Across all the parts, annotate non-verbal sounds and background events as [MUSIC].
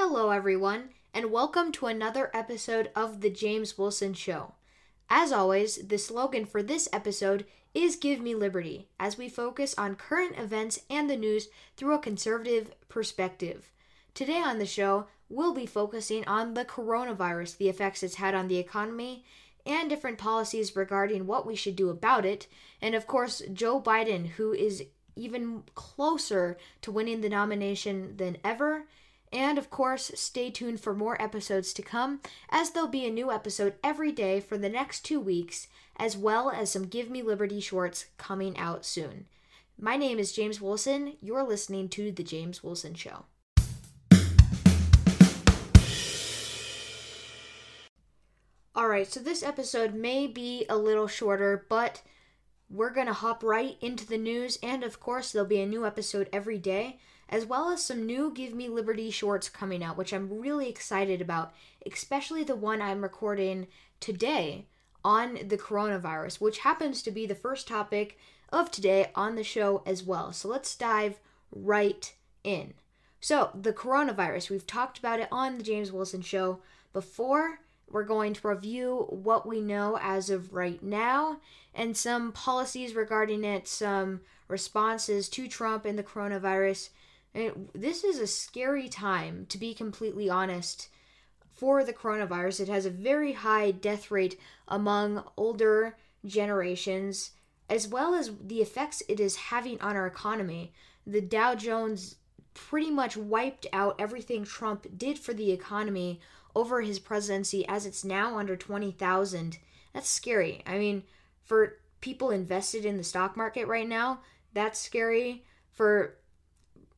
Hello, everyone, and welcome to another episode of The James Wilson Show. As always, the slogan for this episode is Give Me Liberty, as we focus on current events and the news through a conservative perspective. Today on the show, we'll be focusing on the coronavirus, the effects it's had on the economy, and different policies regarding what we should do about it, and of course, Joe Biden, who is even closer to winning the nomination than ever. And of course, stay tuned for more episodes to come, as there'll be a new episode every day for the next two weeks, as well as some Give Me Liberty shorts coming out soon. My name is James Wilson. You're listening to The James Wilson Show. Alright, so this episode may be a little shorter, but we're going to hop right into the news, and of course, there'll be a new episode every day, as well as some new Give Me Liberty shorts coming out, which I'm really excited about, especially the one I'm recording today on the coronavirus, which happens to be the first topic of today on the show as well. So let's dive right in. So, the coronavirus, we've talked about it on the James Wilson Show before. We're going to review what we know as of right now and some policies regarding it, some responses to Trump and the coronavirus. And this is a scary time, to be completely honest, for the coronavirus. It has a very high death rate among older generations, as well as the effects it is having on our economy. The Dow Jones pretty much wiped out everything Trump did for the economy over his presidency as it's now under 20,000. That's scary. I mean, for people invested in the stock market right now, that's scary. For,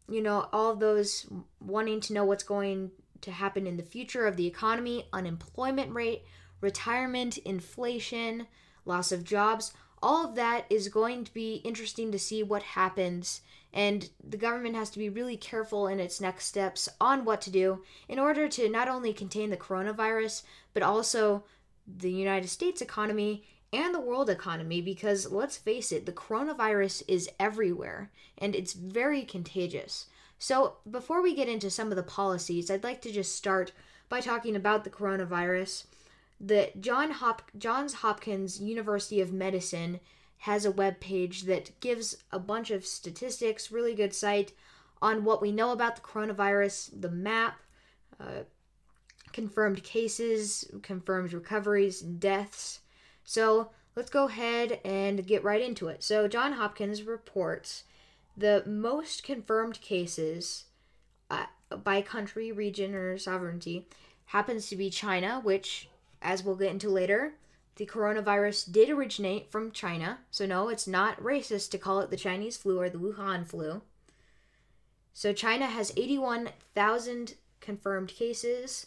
you know, all those wanting to know what's going to happen in the future of the economy, unemployment rate, retirement, inflation, loss of jobs, all of that is going to be interesting to see what happens and the government has to be really careful in its next steps on what to do in order to not only contain the coronavirus, but also the United States economy and the world economy because let's face it, the coronavirus is everywhere and it's very contagious. So, before we get into some of the policies, I'd like to just start by talking about the coronavirus. The John Hop- Johns Hopkins University of Medicine has a web page that gives a bunch of statistics, really good site on what we know about the coronavirus, the map, uh, confirmed cases, confirmed recoveries, deaths. So let's go ahead and get right into it. So John Hopkins reports the most confirmed cases uh, by country, region, or sovereignty happens to be China, which, as we'll get into later, the coronavirus did originate from China, so no, it's not racist to call it the Chinese flu or the Wuhan flu. So China has 81,000 confirmed cases.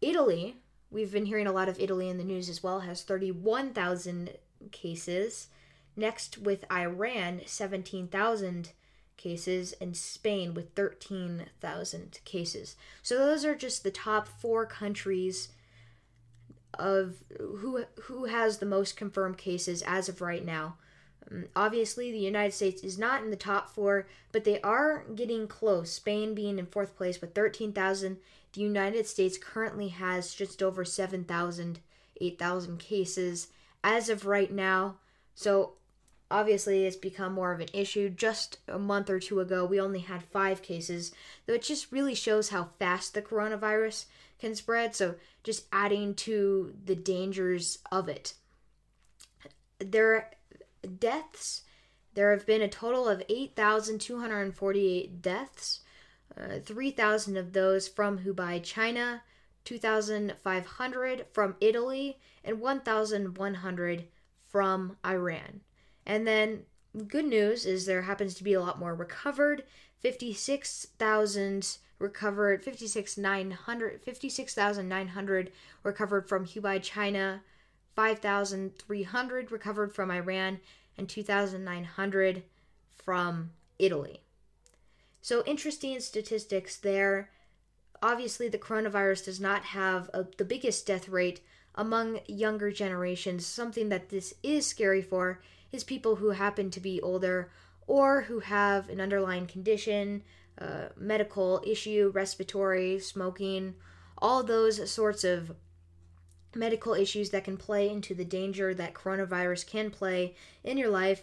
Italy, we've been hearing a lot of Italy in the news as well, has 31,000 cases. Next, with Iran, 17,000 cases, and Spain with 13,000 cases. So those are just the top four countries of who who has the most confirmed cases as of right now. Um, obviously, the United States is not in the top four, but they are getting close. Spain being in fourth place with 13,000. The United States currently has just over 7,000, 8,000 cases as of right now. So, obviously, it's become more of an issue. Just a month or two ago, we only had five cases, though it just really shows how fast the coronavirus can spread. So just adding to the dangers of it. There deaths. There have been a total of 8,248 deaths. Uh, 3,000 of those from Hubei, China, 2,500 from Italy, and 1,100 from Iran. And then good news is there happens to be a lot more recovered 56,000 recovered 56,900 56,900 recovered from Hubei, China, 5,300 recovered from Iran, and 2,900 from Italy. So interesting statistics there. Obviously, the coronavirus does not have a, the biggest death rate among younger generations. Something that this is scary for is people who happen to be older or who have an underlying condition, uh, medical issue, respiratory, smoking, all those sorts of medical issues that can play into the danger that coronavirus can play in your life.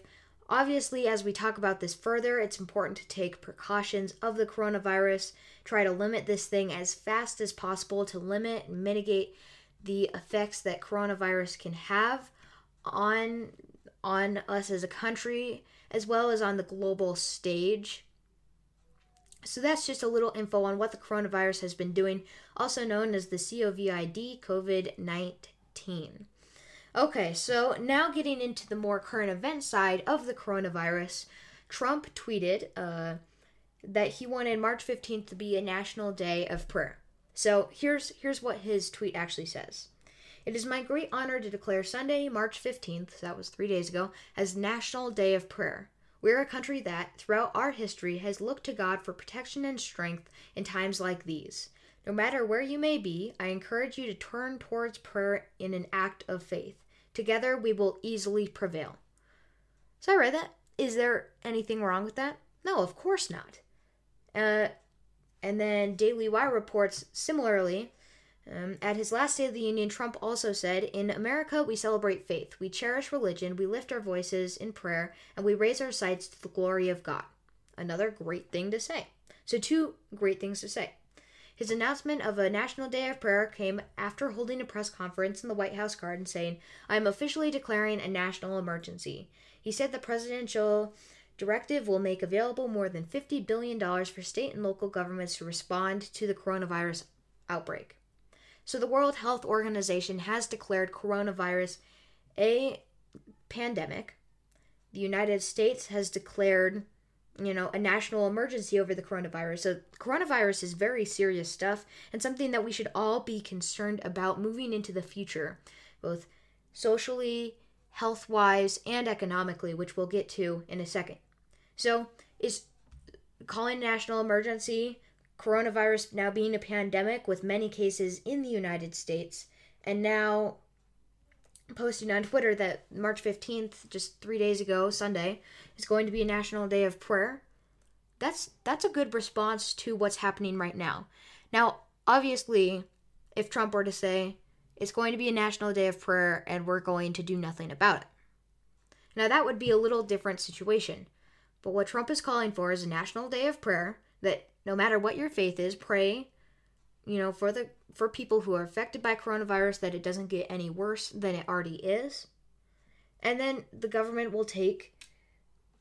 Obviously, as we talk about this further, it's important to take precautions of the coronavirus, try to limit this thing as fast as possible to limit and mitigate the effects that coronavirus can have on on us as a country as well as on the global stage. So that's just a little info on what the coronavirus has been doing, also known as the COVID COVID 19. Okay, so now getting into the more current event side of the coronavirus, Trump tweeted uh, that he wanted March 15th to be a national day of prayer. So here's here's what his tweet actually says. It is my great honor to declare Sunday, March 15th, that was 3 days ago, as National Day of Prayer. We're a country that, throughout our history, has looked to God for protection and strength in times like these. No matter where you may be, I encourage you to turn towards prayer in an act of faith. Together, we will easily prevail. So I read that. Is there anything wrong with that? No, of course not. Uh, and then Daily Wire reports similarly um, at his last State of the Union, Trump also said, In America, we celebrate faith, we cherish religion, we lift our voices in prayer, and we raise our sights to the glory of God. Another great thing to say. So, two great things to say. His announcement of a National Day of Prayer came after holding a press conference in the White House garden saying, I am officially declaring a national emergency. He said the presidential directive will make available more than $50 billion for state and local governments to respond to the coronavirus outbreak. So the World Health Organization has declared coronavirus a pandemic. The United States has declared, you know, a national emergency over the coronavirus. So coronavirus is very serious stuff and something that we should all be concerned about moving into the future, both socially, health-wise, and economically, which we'll get to in a second. So, is calling national emergency coronavirus now being a pandemic with many cases in the United States, and now posting on Twitter that March 15th, just three days ago, Sunday, is going to be a national day of prayer. That's that's a good response to what's happening right now. Now, obviously, if Trump were to say it's going to be a national day of prayer and we're going to do nothing about it. Now that would be a little different situation. But what Trump is calling for is a national day of prayer that no matter what your faith is, pray, you know, for the for people who are affected by coronavirus that it doesn't get any worse than it already is. And then the government will take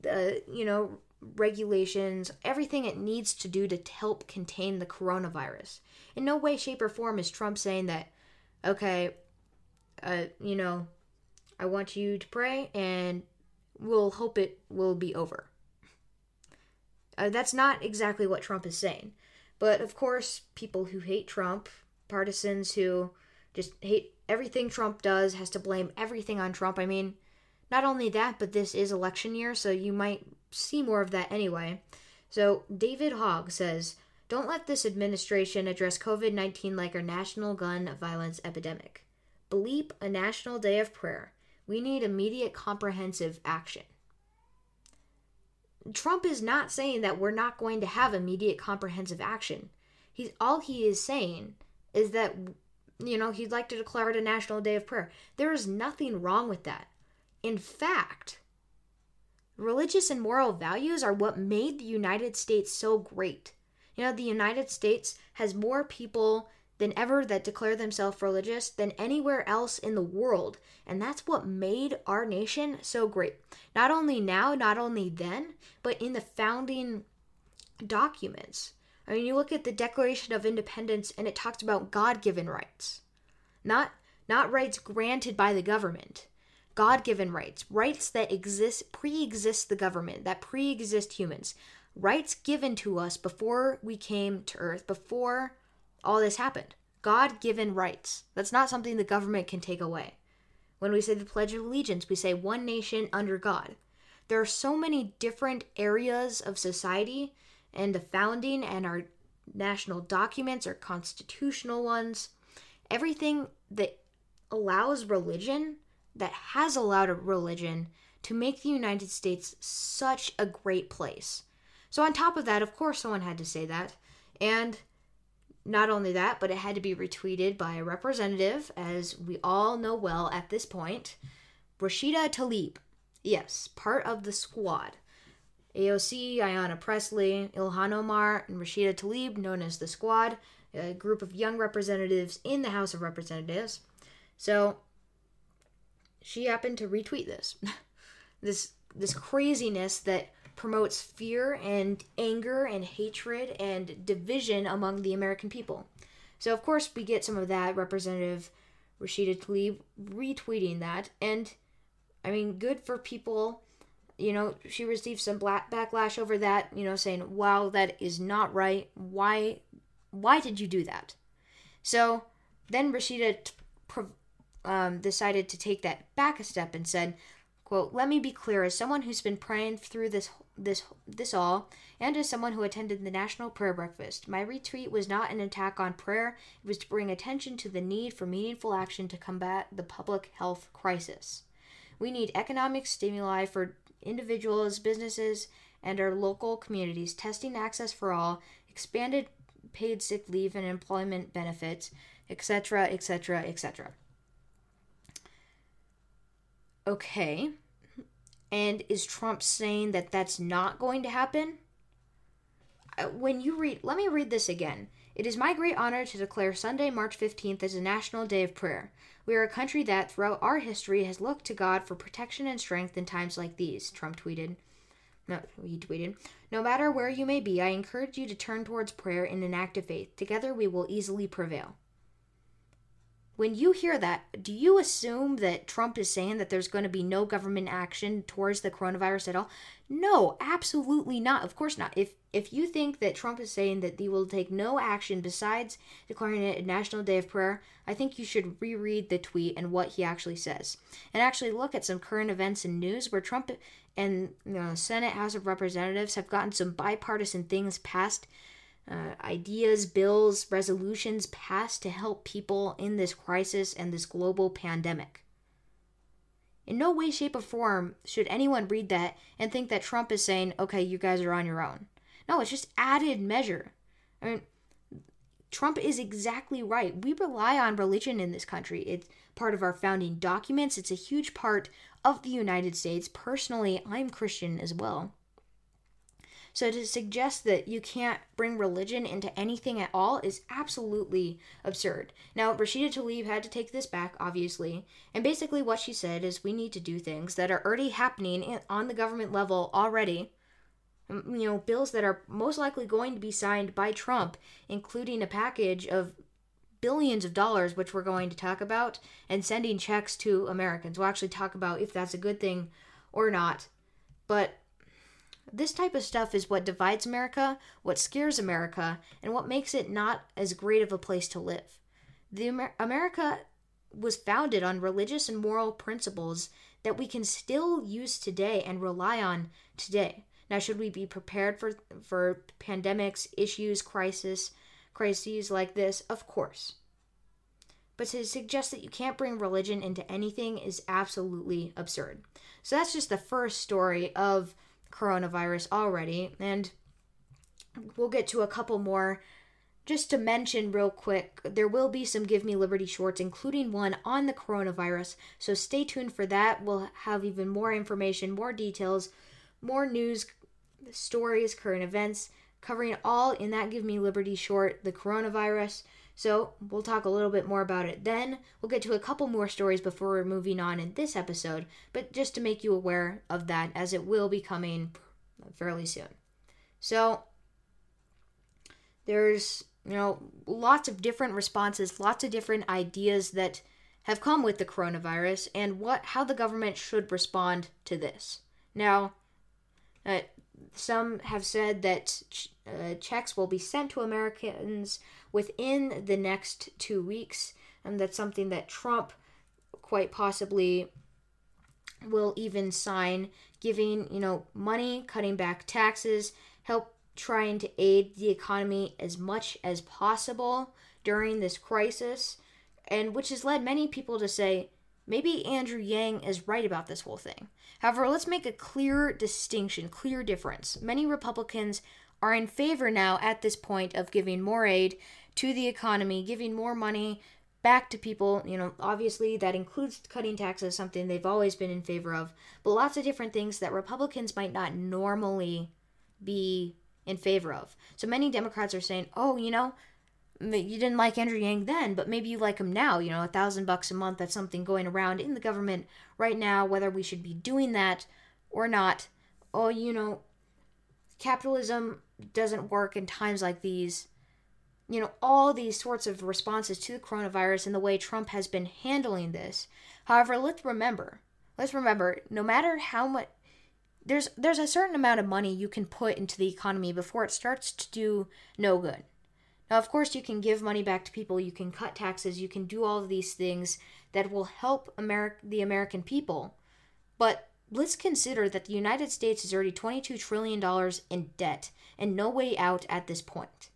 the, you know, regulations, everything it needs to do to help contain the coronavirus. In no way, shape, or form is Trump saying that, okay, uh, you know, I want you to pray and we'll hope it will be over. Uh, that's not exactly what Trump is saying. But of course, people who hate Trump, partisans who just hate everything Trump does, has to blame everything on Trump. I mean, not only that, but this is election year, so you might see more of that anyway. So, David Hogg says, Don't let this administration address COVID 19 like a national gun violence epidemic. Bleep a national day of prayer. We need immediate comprehensive action. Trump is not saying that we're not going to have immediate comprehensive action. He's all he is saying is that you know, he'd like to declare it a national day of prayer. There is nothing wrong with that. In fact, religious and moral values are what made the United States so great. You know, the United States has more people than ever that declare themselves religious than anywhere else in the world. And that's what made our nation so great. Not only now, not only then, but in the founding documents. I mean, you look at the Declaration of Independence and it talks about God-given rights. Not not rights granted by the government. God-given rights, rights that exist pre-exist the government, that pre-exist humans. Rights given to us before we came to earth, before all this happened. God given rights. That's not something the government can take away. When we say the Pledge of Allegiance, we say one nation under God. There are so many different areas of society, and the founding and our national documents, our constitutional ones, everything that allows religion, that has allowed religion to make the United States such a great place. So, on top of that, of course, someone had to say that. And not only that, but it had to be retweeted by a representative, as we all know well at this point Rashida Tlaib. Yes, part of the squad. AOC, Ayanna Pressley, Ilhan Omar, and Rashida Tlaib, known as the Squad, a group of young representatives in the House of Representatives. So she happened to retweet this. [LAUGHS] this this craziness that promotes fear and anger and hatred and division among the American people. So of course we get some of that Representative Rashida Tlaib retweeting that and I mean good for people you know, she received some black backlash over that, you know, saying, "Wow, that is not right. Why why did you do that?" So, then Rashida t- um, decided to take that back a step and said, quote, "Let me be clear as someone who's been praying through this this this all and as someone who attended the National Prayer Breakfast, my retreat was not an attack on prayer. It was to bring attention to the need for meaningful action to combat the public health crisis. We need economic stimuli for individuals, businesses, and our local communities, testing access for all, expanded paid sick leave and employment benefits, etc., etc., etc. Okay. And is Trump saying that that's not going to happen? Uh, when you read, let me read this again. It is my great honor to declare Sunday, March 15th as a National Day of Prayer. We are a country that, throughout our history, has looked to God for protection and strength in times like these, Trump tweeted. No, he tweeted. No matter where you may be, I encourage you to turn towards prayer in an act of faith. Together we will easily prevail. When you hear that, do you assume that Trump is saying that there's going to be no government action towards the coronavirus at all? No, absolutely not. Of course not. If if you think that Trump is saying that he will take no action besides declaring it a national day of prayer, I think you should reread the tweet and what he actually says. And actually look at some current events and news where Trump and you know, Senate, House of Representatives have gotten some bipartisan things passed, uh, ideas, bills, resolutions passed to help people in this crisis and this global pandemic. In no way, shape, or form should anyone read that and think that Trump is saying, okay, you guys are on your own. No, it's just added measure. I mean, Trump is exactly right. We rely on religion in this country. It's part of our founding documents, it's a huge part of the United States. Personally, I'm Christian as well. So to suggest that you can't bring religion into anything at all is absolutely absurd. Now, Rashida Tlaib had to take this back, obviously, and basically what she said is we need to do things that are already happening on the government level already. You know, bills that are most likely going to be signed by Trump, including a package of billions of dollars, which we're going to talk about, and sending checks to Americans. We'll actually talk about if that's a good thing or not. But this type of stuff is what divides America, what scares America, and what makes it not as great of a place to live. The Amer- America was founded on religious and moral principles that we can still use today and rely on today. Now, should we be prepared for for pandemics, issues, crisis, crises like this? Of course. But to suggest that you can't bring religion into anything is absolutely absurd. So that's just the first story of coronavirus already. And we'll get to a couple more. Just to mention real quick, there will be some Give Me Liberty shorts, including one on the coronavirus. So stay tuned for that. We'll have even more information, more details, more news, stories, current events, covering all in that Give Me Liberty short, the coronavirus. So we'll talk a little bit more about it then. We'll get to a couple more stories before we're moving on in this episode, but just to make you aware of that as it will be coming fairly soon. So there's, you know, lots of different responses, lots of different ideas that have come with the coronavirus and what how the government should respond to this. Now, uh, some have said that ch- uh, checks will be sent to Americans within the next two weeks, and that's something that Trump quite possibly will even sign, giving you know money, cutting back taxes, help trying to aid the economy as much as possible during this crisis, and which has led many people to say maybe Andrew Yang is right about this whole thing. However, let's make a clear distinction, clear difference. Many Republicans are in favor now at this point of giving more aid to the economy, giving more money back to people. You know, obviously that includes cutting taxes, something they've always been in favor of, but lots of different things that Republicans might not normally be in favor of. So many Democrats are saying, oh, you know, you didn't like Andrew Yang then, but maybe you like him now. You know, a thousand bucks a month, that's something going around in the government right now, whether we should be doing that or not. Oh, you know, capitalism doesn't work in times like these. You know, all these sorts of responses to the coronavirus and the way Trump has been handling this. However, let's remember, let's remember, no matter how much there's there's a certain amount of money you can put into the economy before it starts to do no good. Now, of course, you can give money back to people, you can cut taxes, you can do all of these things that will help Ameri- the American people. But let's consider that the United States is already $22 trillion in debt and no way out at this point.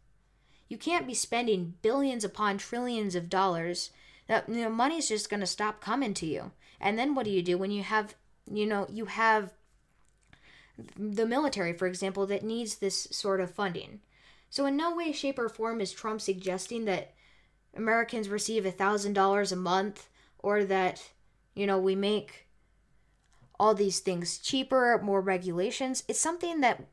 You can't be spending billions upon trillions of dollars. That you know, money's just going to stop coming to you. And then what do you do when you have, you know, you have the military, for example, that needs this sort of funding? So, in no way, shape, or form is Trump suggesting that Americans receive $1,000 a month or that, you know, we make all these things cheaper, more regulations. It's something that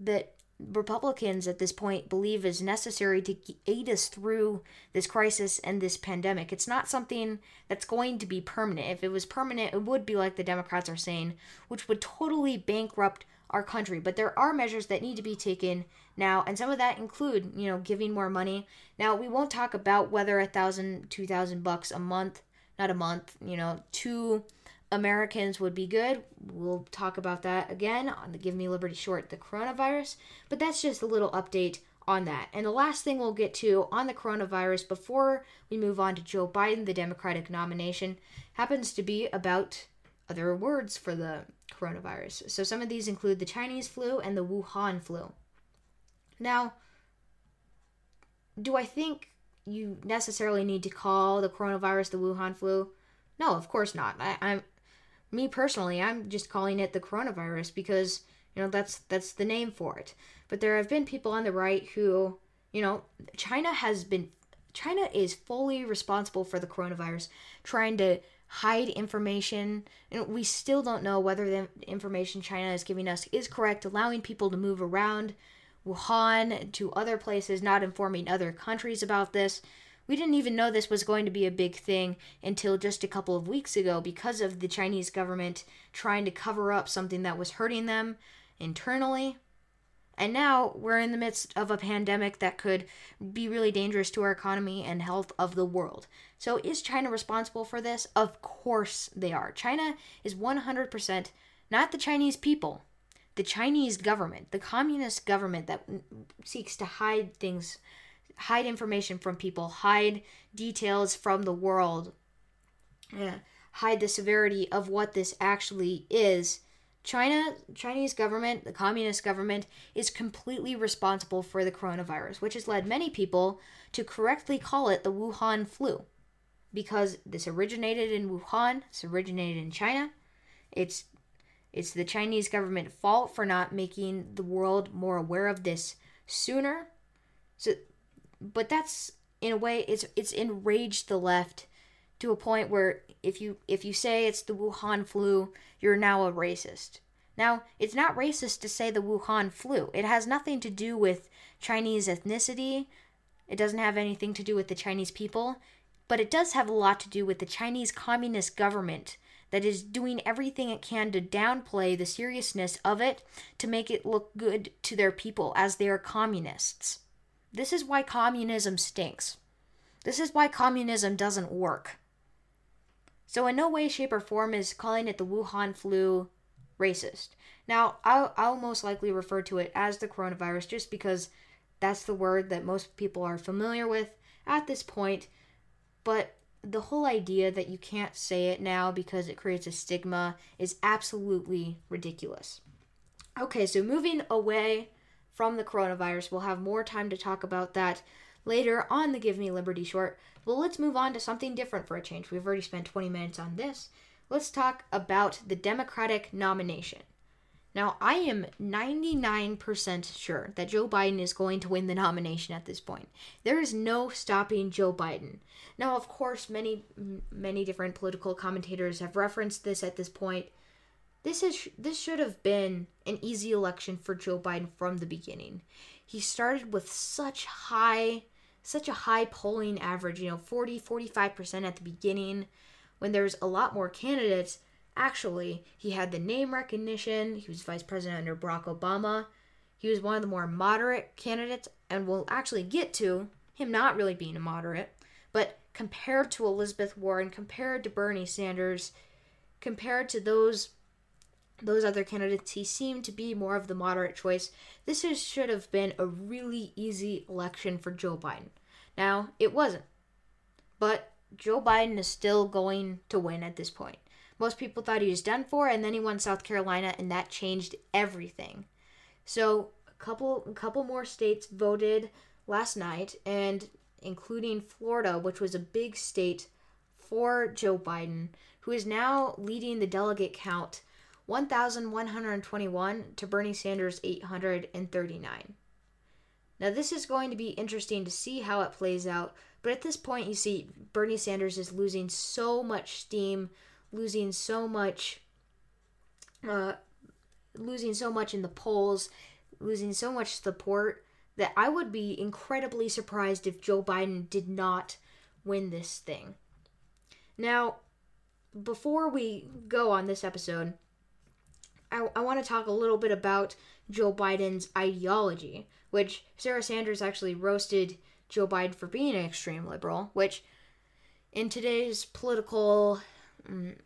that Republicans at this point believe is necessary to aid us through this crisis and this pandemic. It's not something that's going to be permanent. If it was permanent, it would be like the Democrats are saying, which would totally bankrupt our country. But there are measures that need to be taken now, and some of that include, you know, giving more money. Now, we won't talk about whether a thousand, two thousand bucks a month, not a month, you know, two Americans would be good. We'll talk about that again on the Give Me Liberty short, the coronavirus. But that's just a little update on that. And the last thing we'll get to on the coronavirus before we move on to Joe Biden, the Democratic nomination, happens to be about other words for the coronavirus. So some of these include the Chinese flu and the Wuhan flu. Now, do I think you necessarily need to call the coronavirus the Wuhan flu? No, of course not. I, I'm me personally, I'm just calling it the coronavirus because you know that's that's the name for it. But there have been people on the right who, you know, China has been China is fully responsible for the coronavirus, trying to hide information. And we still don't know whether the information China is giving us is correct, allowing people to move around Wuhan to other places, not informing other countries about this. We didn't even know this was going to be a big thing until just a couple of weeks ago because of the Chinese government trying to cover up something that was hurting them internally. And now we're in the midst of a pandemic that could be really dangerous to our economy and health of the world. So, is China responsible for this? Of course they are. China is 100% not the Chinese people, the Chinese government, the communist government that seeks to hide things, hide information from people, hide details from the world, hide the severity of what this actually is. China, Chinese government, the communist government is completely responsible for the coronavirus, which has led many people to correctly call it the Wuhan flu because this originated in Wuhan, this originated in China. It's it's the Chinese government fault for not making the world more aware of this sooner. So but that's in a way it's it's enraged the left to a point where if you if you say it's the Wuhan flu, you're now a racist. Now, it's not racist to say the Wuhan flu. It has nothing to do with Chinese ethnicity. It doesn't have anything to do with the Chinese people, but it does have a lot to do with the Chinese Communist government that is doing everything it can to downplay the seriousness of it to make it look good to their people as they are communists. This is why communism stinks. This is why communism doesn't work. So, in no way, shape, or form is calling it the Wuhan flu racist. Now, I'll, I'll most likely refer to it as the coronavirus just because that's the word that most people are familiar with at this point. But the whole idea that you can't say it now because it creates a stigma is absolutely ridiculous. Okay, so moving away from the coronavirus, we'll have more time to talk about that later on the Give Me Liberty short. Well, let's move on to something different for a change. We've already spent 20 minutes on this. Let's talk about the Democratic nomination. Now, I am 99% sure that Joe Biden is going to win the nomination at this point. There is no stopping Joe Biden. Now, of course, many many different political commentators have referenced this at this point. This is this should have been an easy election for Joe Biden from the beginning. He started with such high such a high polling average, you know, 40 45% at the beginning when there's a lot more candidates Actually, he had the name recognition. He was vice president under Barack Obama. He was one of the more moderate candidates, and we'll actually get to him not really being a moderate. But compared to Elizabeth Warren, compared to Bernie Sanders, compared to those those other candidates, he seemed to be more of the moderate choice. This is, should have been a really easy election for Joe Biden. Now, it wasn't. But Joe Biden is still going to win at this point. Most people thought he was done for, and then he won South Carolina, and that changed everything. So a couple, a couple more states voted last night, and including Florida, which was a big state for Joe Biden, who is now leading the delegate count 1,121 to Bernie Sanders 839. Now, this is going to be interesting to see how it plays out, but at this point, you see Bernie Sanders is losing so much steam losing so much uh, losing so much in the polls, losing so much support that I would be incredibly surprised if Joe Biden did not win this thing. Now, before we go on this episode, I, I want to talk a little bit about Joe Biden's ideology, which Sarah Sanders actually roasted Joe Biden for being an extreme liberal, which in today's political Mm,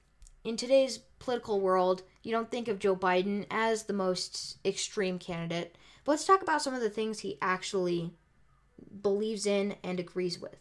in today's political world, you don't think of Joe Biden as the most extreme candidate. But let's talk about some of the things he actually believes in and agrees with.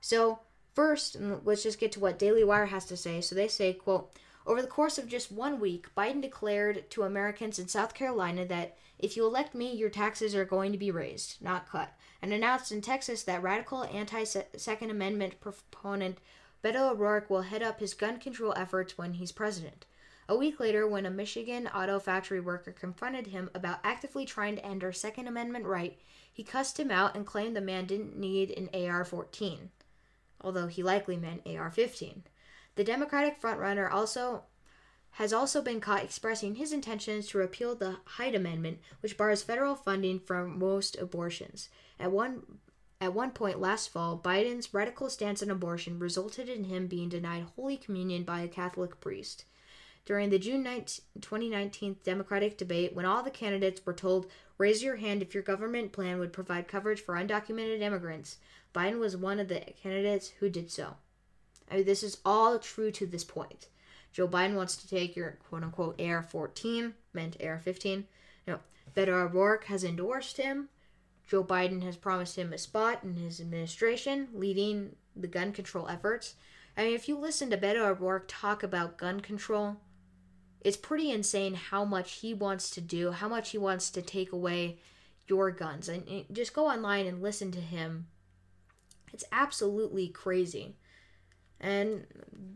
So, first, let's just get to what Daily Wire has to say. So they say, quote, over the course of just one week, Biden declared to Americans in South Carolina that if you elect me, your taxes are going to be raised, not cut, and announced in Texas that radical anti Second Amendment proponent Beto O'Rourke will head up his gun control efforts when he's president. A week later, when a Michigan auto factory worker confronted him about actively trying to end our Second Amendment right, he cussed him out and claimed the man didn't need an AR 14, although he likely meant AR 15. The Democratic frontrunner also has also been caught expressing his intentions to repeal the Hyde Amendment, which bars federal funding for most abortions. At one at one point last fall, Biden's radical stance on abortion resulted in him being denied Holy Communion by a Catholic priest. During the June 19, 2019 Democratic debate, when all the candidates were told, raise your hand if your government plan would provide coverage for undocumented immigrants, Biden was one of the candidates who did so. I mean, this is all true to this point. Joe Biden wants to take your quote unquote AR 14, meant AR 15. You know, Beto O'Rourke has endorsed him. Joe Biden has promised him a spot in his administration leading the gun control efforts. I mean, if you listen to Beto O'Rourke talk about gun control, it's pretty insane how much he wants to do, how much he wants to take away your guns. And just go online and listen to him. It's absolutely crazy. And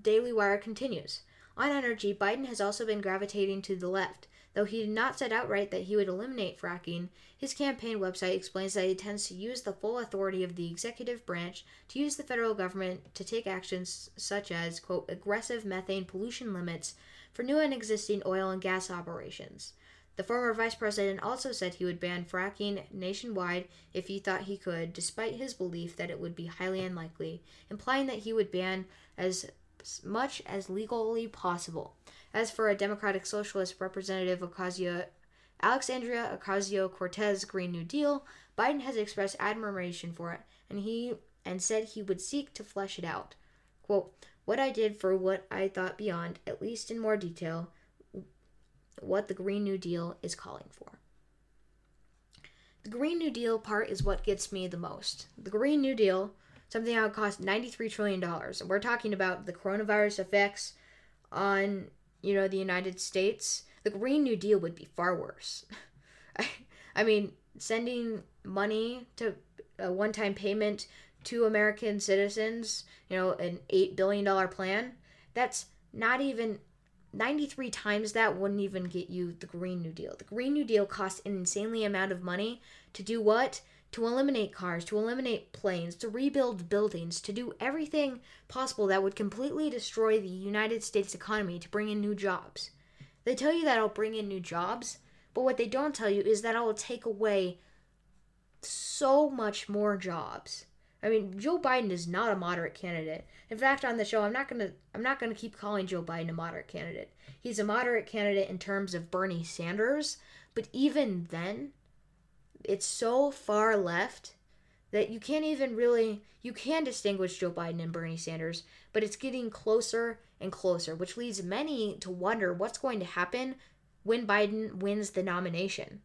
Daily Wire continues. On energy, Biden has also been gravitating to the left. Though he did not set outright that he would eliminate fracking, his campaign website explains that he intends to use the full authority of the executive branch to use the federal government to take actions such as, quote, aggressive methane pollution limits for new and existing oil and gas operations. The former vice president also said he would ban fracking nationwide if he thought he could, despite his belief that it would be highly unlikely, implying that he would ban as much as legally possible. As for a Democratic Socialist Representative Ocasio, Alexandria Ocasio Cortez Green New Deal, Biden has expressed admiration for it, and he and said he would seek to flesh it out. Quote, what I did for what I thought beyond, at least in more detail, what the Green New Deal is calling for. The Green New Deal part is what gets me the most. The Green New Deal, something that would cost $93 trillion. And we're talking about the coronavirus effects on you know, the United States, the Green New Deal would be far worse. I, [LAUGHS] I mean, sending money to a one-time payment to American citizens, you know, an 8 billion dollar plan. That's not even 93 times that wouldn't even get you the Green New Deal. The Green New Deal costs an insanely amount of money to do what? To eliminate cars, to eliminate planes, to rebuild buildings, to do everything possible that would completely destroy the United States economy to bring in new jobs. They tell you that it'll bring in new jobs, but what they don't tell you is that it'll take away so much more jobs. I mean, Joe Biden is not a moderate candidate. In fact, on the show, I'm not gonna I'm not gonna keep calling Joe Biden a moderate candidate. He's a moderate candidate in terms of Bernie Sanders, but even then, it's so far left that you can't even really you can distinguish Joe Biden and Bernie Sanders, but it's getting closer and closer, which leads many to wonder what's going to happen when Biden wins the nomination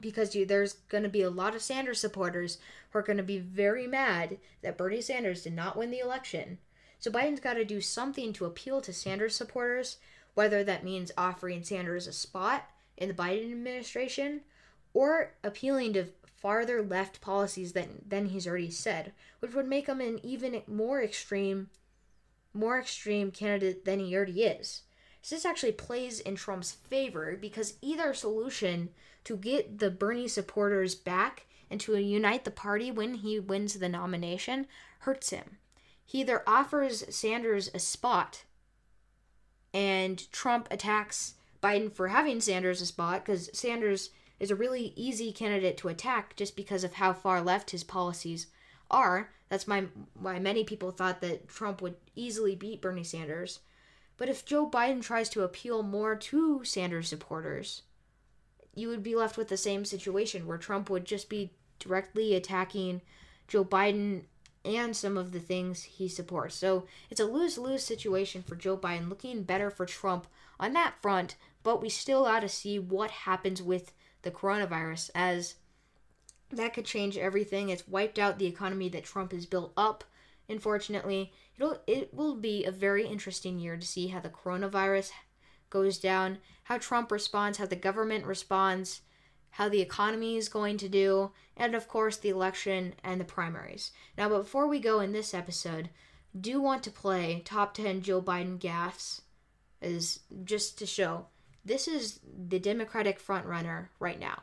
because you, there's going to be a lot of Sanders supporters who are going to be very mad that Bernie Sanders did not win the election. So Biden's got to do something to appeal to Sanders supporters, whether that means offering Sanders a spot in the Biden administration or appealing to farther left policies than, than he's already said, which would make him an even more extreme more extreme candidate than he already is. So this actually plays in Trump's favor because either solution to get the Bernie supporters back and to unite the party when he wins the nomination hurts him. He either offers Sanders a spot and Trump attacks Biden for having Sanders a spot because Sanders is a really easy candidate to attack just because of how far left his policies are. That's my why many people thought that Trump would easily beat Bernie Sanders. But if Joe Biden tries to appeal more to Sanders supporters, you would be left with the same situation where Trump would just be directly attacking Joe Biden and some of the things he supports. So it's a lose lose situation for Joe Biden, looking better for Trump on that front, but we still got to see what happens with the coronavirus as that could change everything. It's wiped out the economy that Trump has built up. Unfortunately, it'll it will be a very interesting year to see how the coronavirus goes down, how Trump responds, how the government responds, how the economy is going to do, and of course the election and the primaries. Now, before we go in this episode, do want to play top 10 Joe Biden gaffes is just to show this is the Democratic frontrunner right now.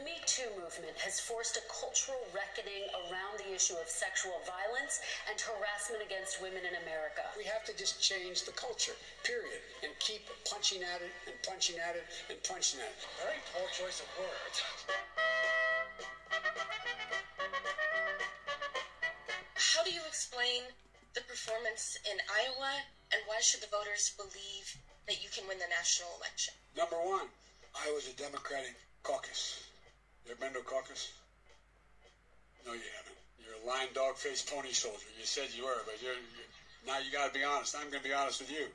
The Me Too movement has forced a cultural reckoning around the issue of sexual violence and harassment against women in America. We have to just change the culture, period, and keep punching at it and punching at it and punching at it. Very poor choice of words. How do you explain the performance in Iowa, and why should the voters believe that you can win the national election? Number one, Iowa's a Democratic caucus. You ever been to caucus? No, you haven't. You're a lying dog faced pony soldier. You said you were, but you're, you're now you got to be honest. I'm going to be honest with you.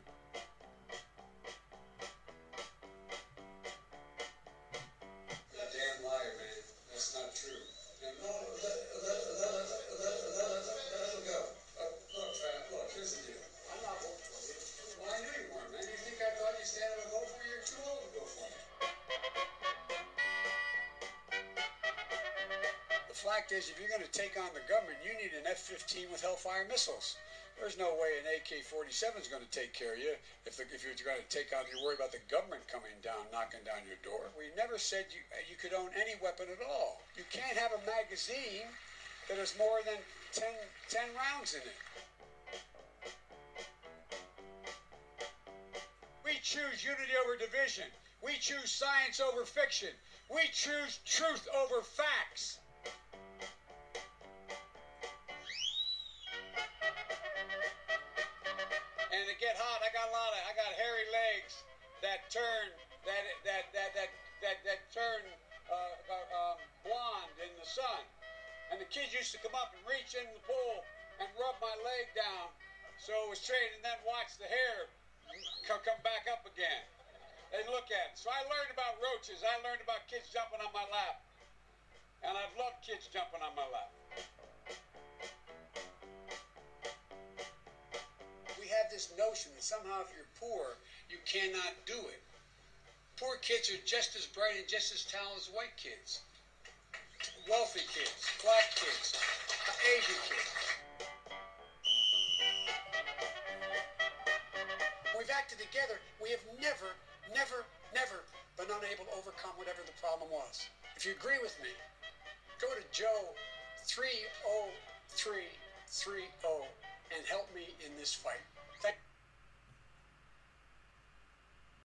F-15 with Hellfire missiles. There's no way an AK-47 is going to take care of you if, the, if you're going to take on. You're worried about the government coming down, knocking down your door. We never said you uh, you could own any weapon at all. You can't have a magazine that has more than 10, 10 rounds in it. We choose unity over division. We choose science over fiction. We choose truth over facts. And the kids used to come up and reach in the pool and rub my leg down so it was straight, and then watch the hair come, back up again. And look at it. So I learned about roaches. I learned about kids jumping on my lap. And I've loved kids jumping on my lap. We have this notion that somehow if you're poor, you cannot do it. Poor kids are just as bright and just as talented as white kids. Wealthy kids, black kids, Asian kids. We've acted together. We have never, never, never been unable to overcome whatever the problem was. If you agree with me, go to Joe 30330 and help me in this fight. Thank